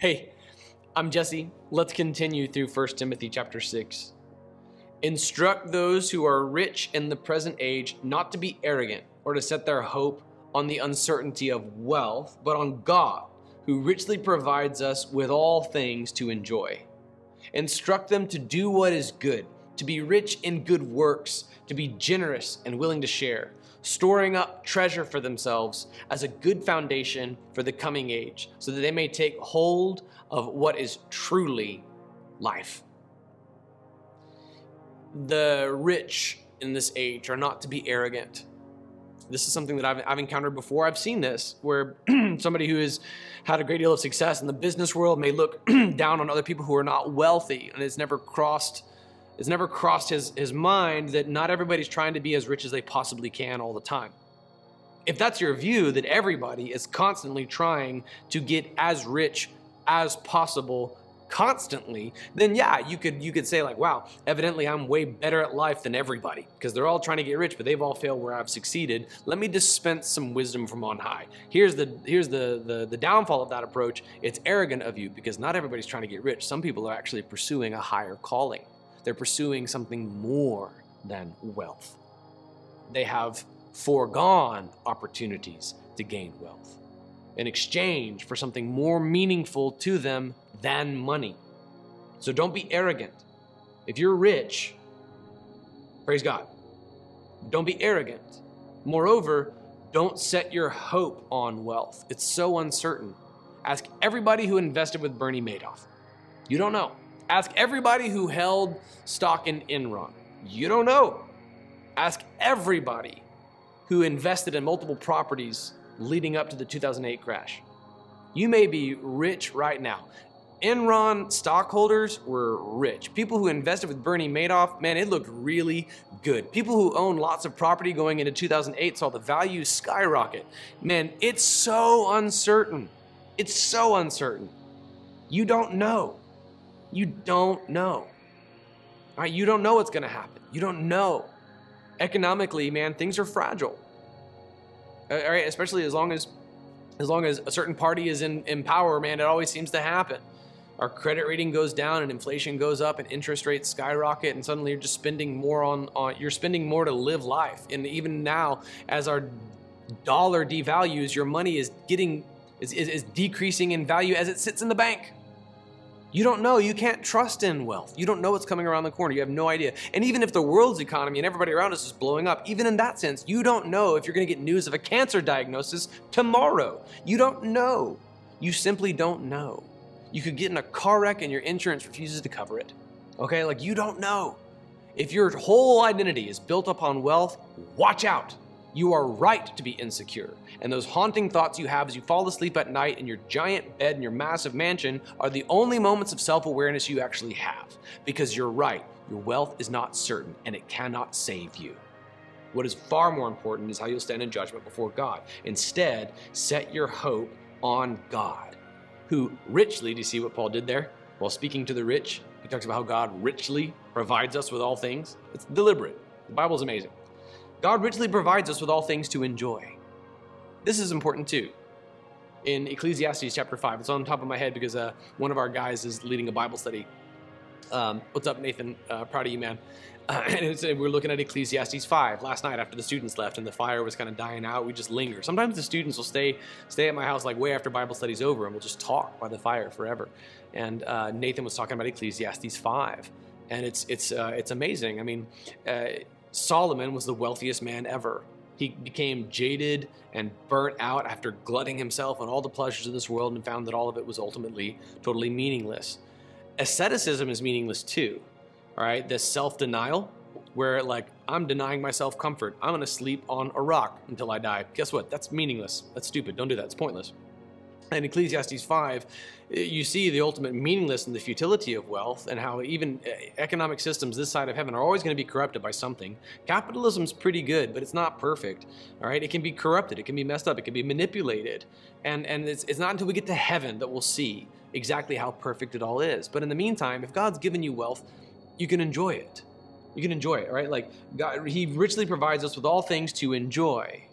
Hey, I'm Jesse. Let's continue through 1 Timothy chapter 6. Instruct those who are rich in the present age not to be arrogant or to set their hope on the uncertainty of wealth, but on God, who richly provides us with all things to enjoy. Instruct them to do what is good, to be rich in good works, to be generous and willing to share storing up treasure for themselves as a good foundation for the coming age, so that they may take hold of what is truly life. The rich in this age are not to be arrogant. This is something that I've, I've encountered before. I've seen this where somebody who has had a great deal of success in the business world may look down on other people who are not wealthy and it's never crossed it's never crossed his, his mind that not everybody's trying to be as rich as they possibly can all the time. If that's your view, that everybody is constantly trying to get as rich as possible constantly, then yeah, you could you could say like, wow, evidently I'm way better at life than everybody because they're all trying to get rich, but they've all failed where I've succeeded. Let me dispense some wisdom from on high. Here's the here's the the, the downfall of that approach. It's arrogant of you because not everybody's trying to get rich. Some people are actually pursuing a higher calling. They're pursuing something more than wealth. They have foregone opportunities to gain wealth in exchange for something more meaningful to them than money. So don't be arrogant. If you're rich, praise God. Don't be arrogant. Moreover, don't set your hope on wealth. It's so uncertain. Ask everybody who invested with Bernie Madoff. You don't know. Ask everybody who held stock in Enron. You don't know. Ask everybody who invested in multiple properties leading up to the 2008 crash. You may be rich right now. Enron stockholders were rich. People who invested with Bernie Madoff, man, it looked really good. People who own lots of property going into 2008 saw the value skyrocket. Man, it's so uncertain. It's so uncertain. You don't know. You don't know. All right, you don't know what's going to happen. You don't know. Economically, man, things are fragile. Uh, all right, especially as long as as long as a certain party is in, in power, man, it always seems to happen. Our credit rating goes down and inflation goes up and interest rates skyrocket and suddenly you're just spending more on, on you're spending more to live life. And even now, as our dollar devalues, your money is getting is, is, is decreasing in value as it sits in the bank. You don't know. You can't trust in wealth. You don't know what's coming around the corner. You have no idea. And even if the world's economy and everybody around us is blowing up, even in that sense, you don't know if you're going to get news of a cancer diagnosis tomorrow. You don't know. You simply don't know. You could get in a car wreck and your insurance refuses to cover it. Okay? Like you don't know. If your whole identity is built upon wealth, watch out. You are right to be insecure. And those haunting thoughts you have as you fall asleep at night in your giant bed in your massive mansion are the only moments of self awareness you actually have. Because you're right, your wealth is not certain and it cannot save you. What is far more important is how you'll stand in judgment before God. Instead, set your hope on God, who richly, do you see what Paul did there? While speaking to the rich, he talks about how God richly provides us with all things. It's deliberate. The Bible's amazing. God richly provides us with all things to enjoy. This is important too. In Ecclesiastes chapter 5, it's on top of my head because uh, one of our guys is leading a Bible study. Um, what's up, Nathan? Uh, proud of you, man. Uh, and we we're looking at Ecclesiastes 5 last night after the students left and the fire was kind of dying out. We just linger. Sometimes the students will stay stay at my house like way after Bible study's over and we'll just talk by the fire forever. And uh, Nathan was talking about Ecclesiastes 5 and it's it's uh, it's amazing. I mean, uh, Solomon was the wealthiest man ever. He became jaded and burnt out after glutting himself on all the pleasures of this world and found that all of it was ultimately totally meaningless. Asceticism is meaningless too. All right, this self denial, where like I'm denying myself comfort. I'm gonna sleep on a rock until I die. Guess what? That's meaningless. That's stupid. Don't do that. It's pointless. In Ecclesiastes 5, you see the ultimate meaninglessness and the futility of wealth and how even uh, economic systems this side of heaven are always going to be corrupted by something. Capitalism's pretty good, but it's not perfect. All right, it can be corrupted, it can be messed up, it can be manipulated. And and it's, it's not until we get to heaven that we'll see exactly how perfect it all is. But in the meantime, if God's given you wealth, you can enjoy it. You can enjoy it, right? Like God, he richly provides us with all things to enjoy.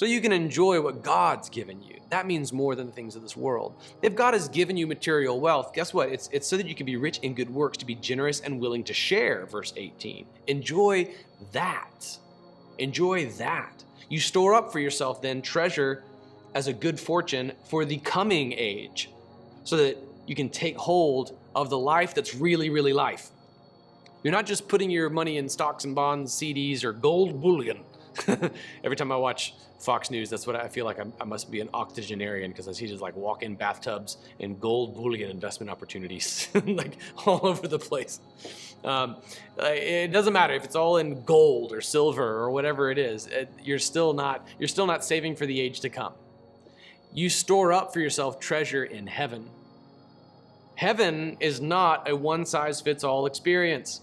So you can enjoy what God's given you. That means more than the things of this world. If God has given you material wealth, guess what? It's, it's so that you can be rich in good works, to be generous and willing to share, verse 18. Enjoy that. Enjoy that. You store up for yourself then treasure as a good fortune for the coming age, so that you can take hold of the life that's really, really life. You're not just putting your money in stocks and bonds, CDs, or gold bullion. Every time I watch Fox News, that's what I feel like I'm, i must be an octogenarian because I see just like walk in bathtubs and gold bullion investment opportunities like all over the place. Um, it doesn't matter if it's all in gold or silver or whatever it is. It, you're still not you're still not saving for the age to come. You store up for yourself treasure in heaven. Heaven is not a one size fits all experience.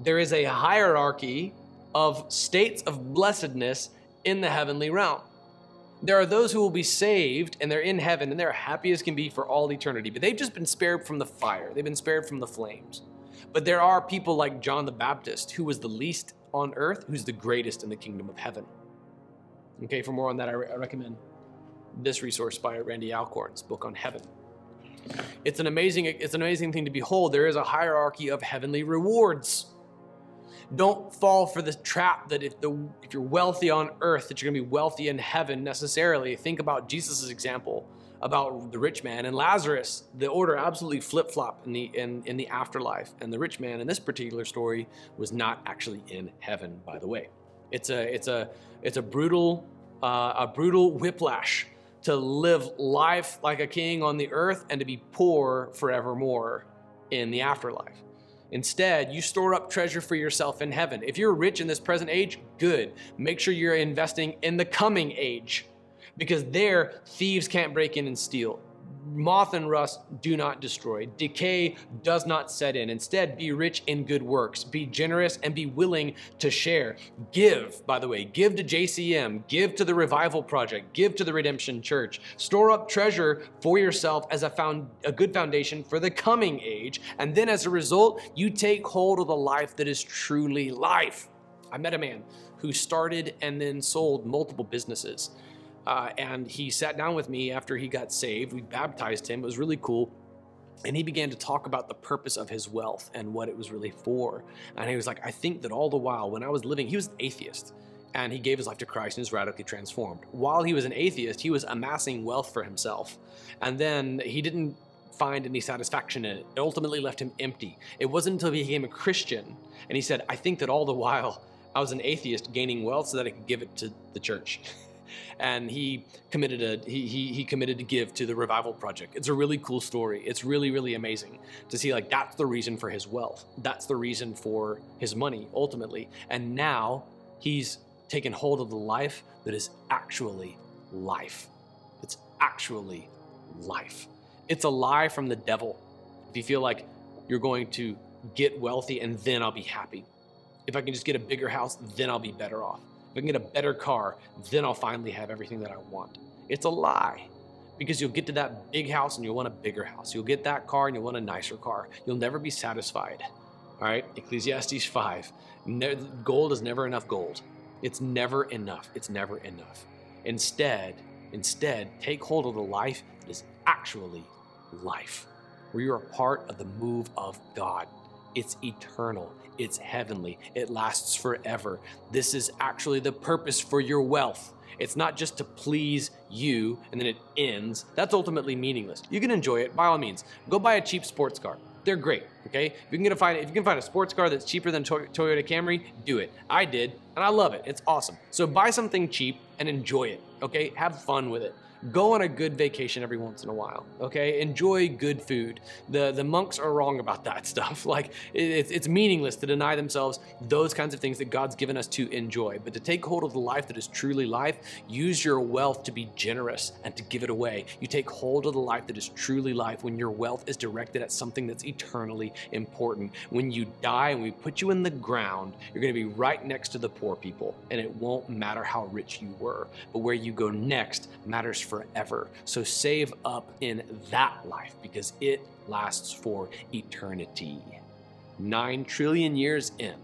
There is a hierarchy of states of blessedness in the heavenly realm. There are those who will be saved and they're in heaven and they're happy as can be for all eternity, but they've just been spared from the fire. They've been spared from the flames. But there are people like John the Baptist, who was the least on earth, who's the greatest in the kingdom of heaven. Okay, for more on that, I, re- I recommend this resource by Randy Alcorn's book on heaven. It's an amazing, it's an amazing thing to behold. There is a hierarchy of heavenly rewards. Don't fall for the trap that if the if you're wealthy on earth, that you're gonna be wealthy in heaven necessarily. Think about Jesus' example about the rich man and Lazarus. The order absolutely flip-flop in the in, in the afterlife. And the rich man in this particular story was not actually in heaven, by the way. It's a it's a it's a brutal uh, a brutal whiplash to live life like a king on the earth and to be poor forevermore in the afterlife. Instead, you store up treasure for yourself in heaven. If you're rich in this present age, good. Make sure you're investing in the coming age because there, thieves can't break in and steal moth and rust do not destroy. Decay does not set in. Instead, be rich in good works. Be generous and be willing to share. Give, by the way, give to JCM, give to the Revival Project, give to the Redemption Church. Store up treasure for yourself as a, found, a good foundation for the coming age. And then as a result, you take hold of the life that is truly life. I met a man who started and then sold multiple businesses. Uh, and he sat down with me after he got saved. We baptized him. It was really cool. And he began to talk about the purpose of his wealth and what it was really for. And he was like, I think that all the while when I was living, he was an atheist and he gave his life to Christ and is radically transformed. While he was an atheist, he was amassing wealth for himself. And then he didn't find any satisfaction in it. It ultimately left him empty. It wasn't until he became a Christian and he said, I think that all the while I was an atheist gaining wealth so that I could give it to the church. and he committed a he, he he committed to give to the revival project. It's a really cool story. It's really really amazing to see like that's the reason for his wealth. That's the reason for his money ultimately. And now he's taken hold of the life that is actually life. It's actually life. It's a lie from the devil. If you feel like you're going to get wealthy and then I'll be happy. If I can just get a bigger house, then I'll be better off. If I can get a better car, then I'll finally have everything that I want. It's a lie because you'll get to that big house and you'll want a bigger house. You'll get that car and you'll want a nicer car. You'll never be satisfied. All right, Ecclesiastes 5. Ne- gold is never enough gold. It's never enough. It's never enough. Instead, instead, take hold of the life that is actually life, where you're a part of the move of God. It's eternal. It's heavenly. It lasts forever. This is actually the purpose for your wealth. It's not just to please you and then it ends. That's ultimately meaningless. You can enjoy it by all means. Go buy a cheap sports car. They're great. Okay, if you can find, if you can find a sports car that's cheaper than Toyota Camry, do it. I did, and I love it. It's awesome. So buy something cheap and enjoy it. Okay, have fun with it go on a good vacation every once in a while okay? Enjoy good food. The the monks are wrong about that stuff. Like it's, it's meaningless to deny themselves those kinds of things that god's given us to enjoy. But to take hold of the life that is truly life use your wealth to be generous and to give it away. You take hold of the life that is truly life when your wealth is directed at something that's eternally important. When you die and we put you in the ground you're going to be right next to the poor people and it won't matter how rich you were. But where you go next matters forever. So save up in that life because it lasts for eternity. Nine trillion years in,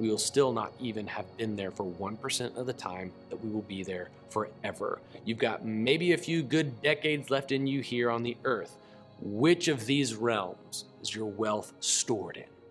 we will still not even have been there for 1% of the time that we will be there forever. You've got maybe a few good decades left in you here on the earth. Which of these realms is your wealth stored in?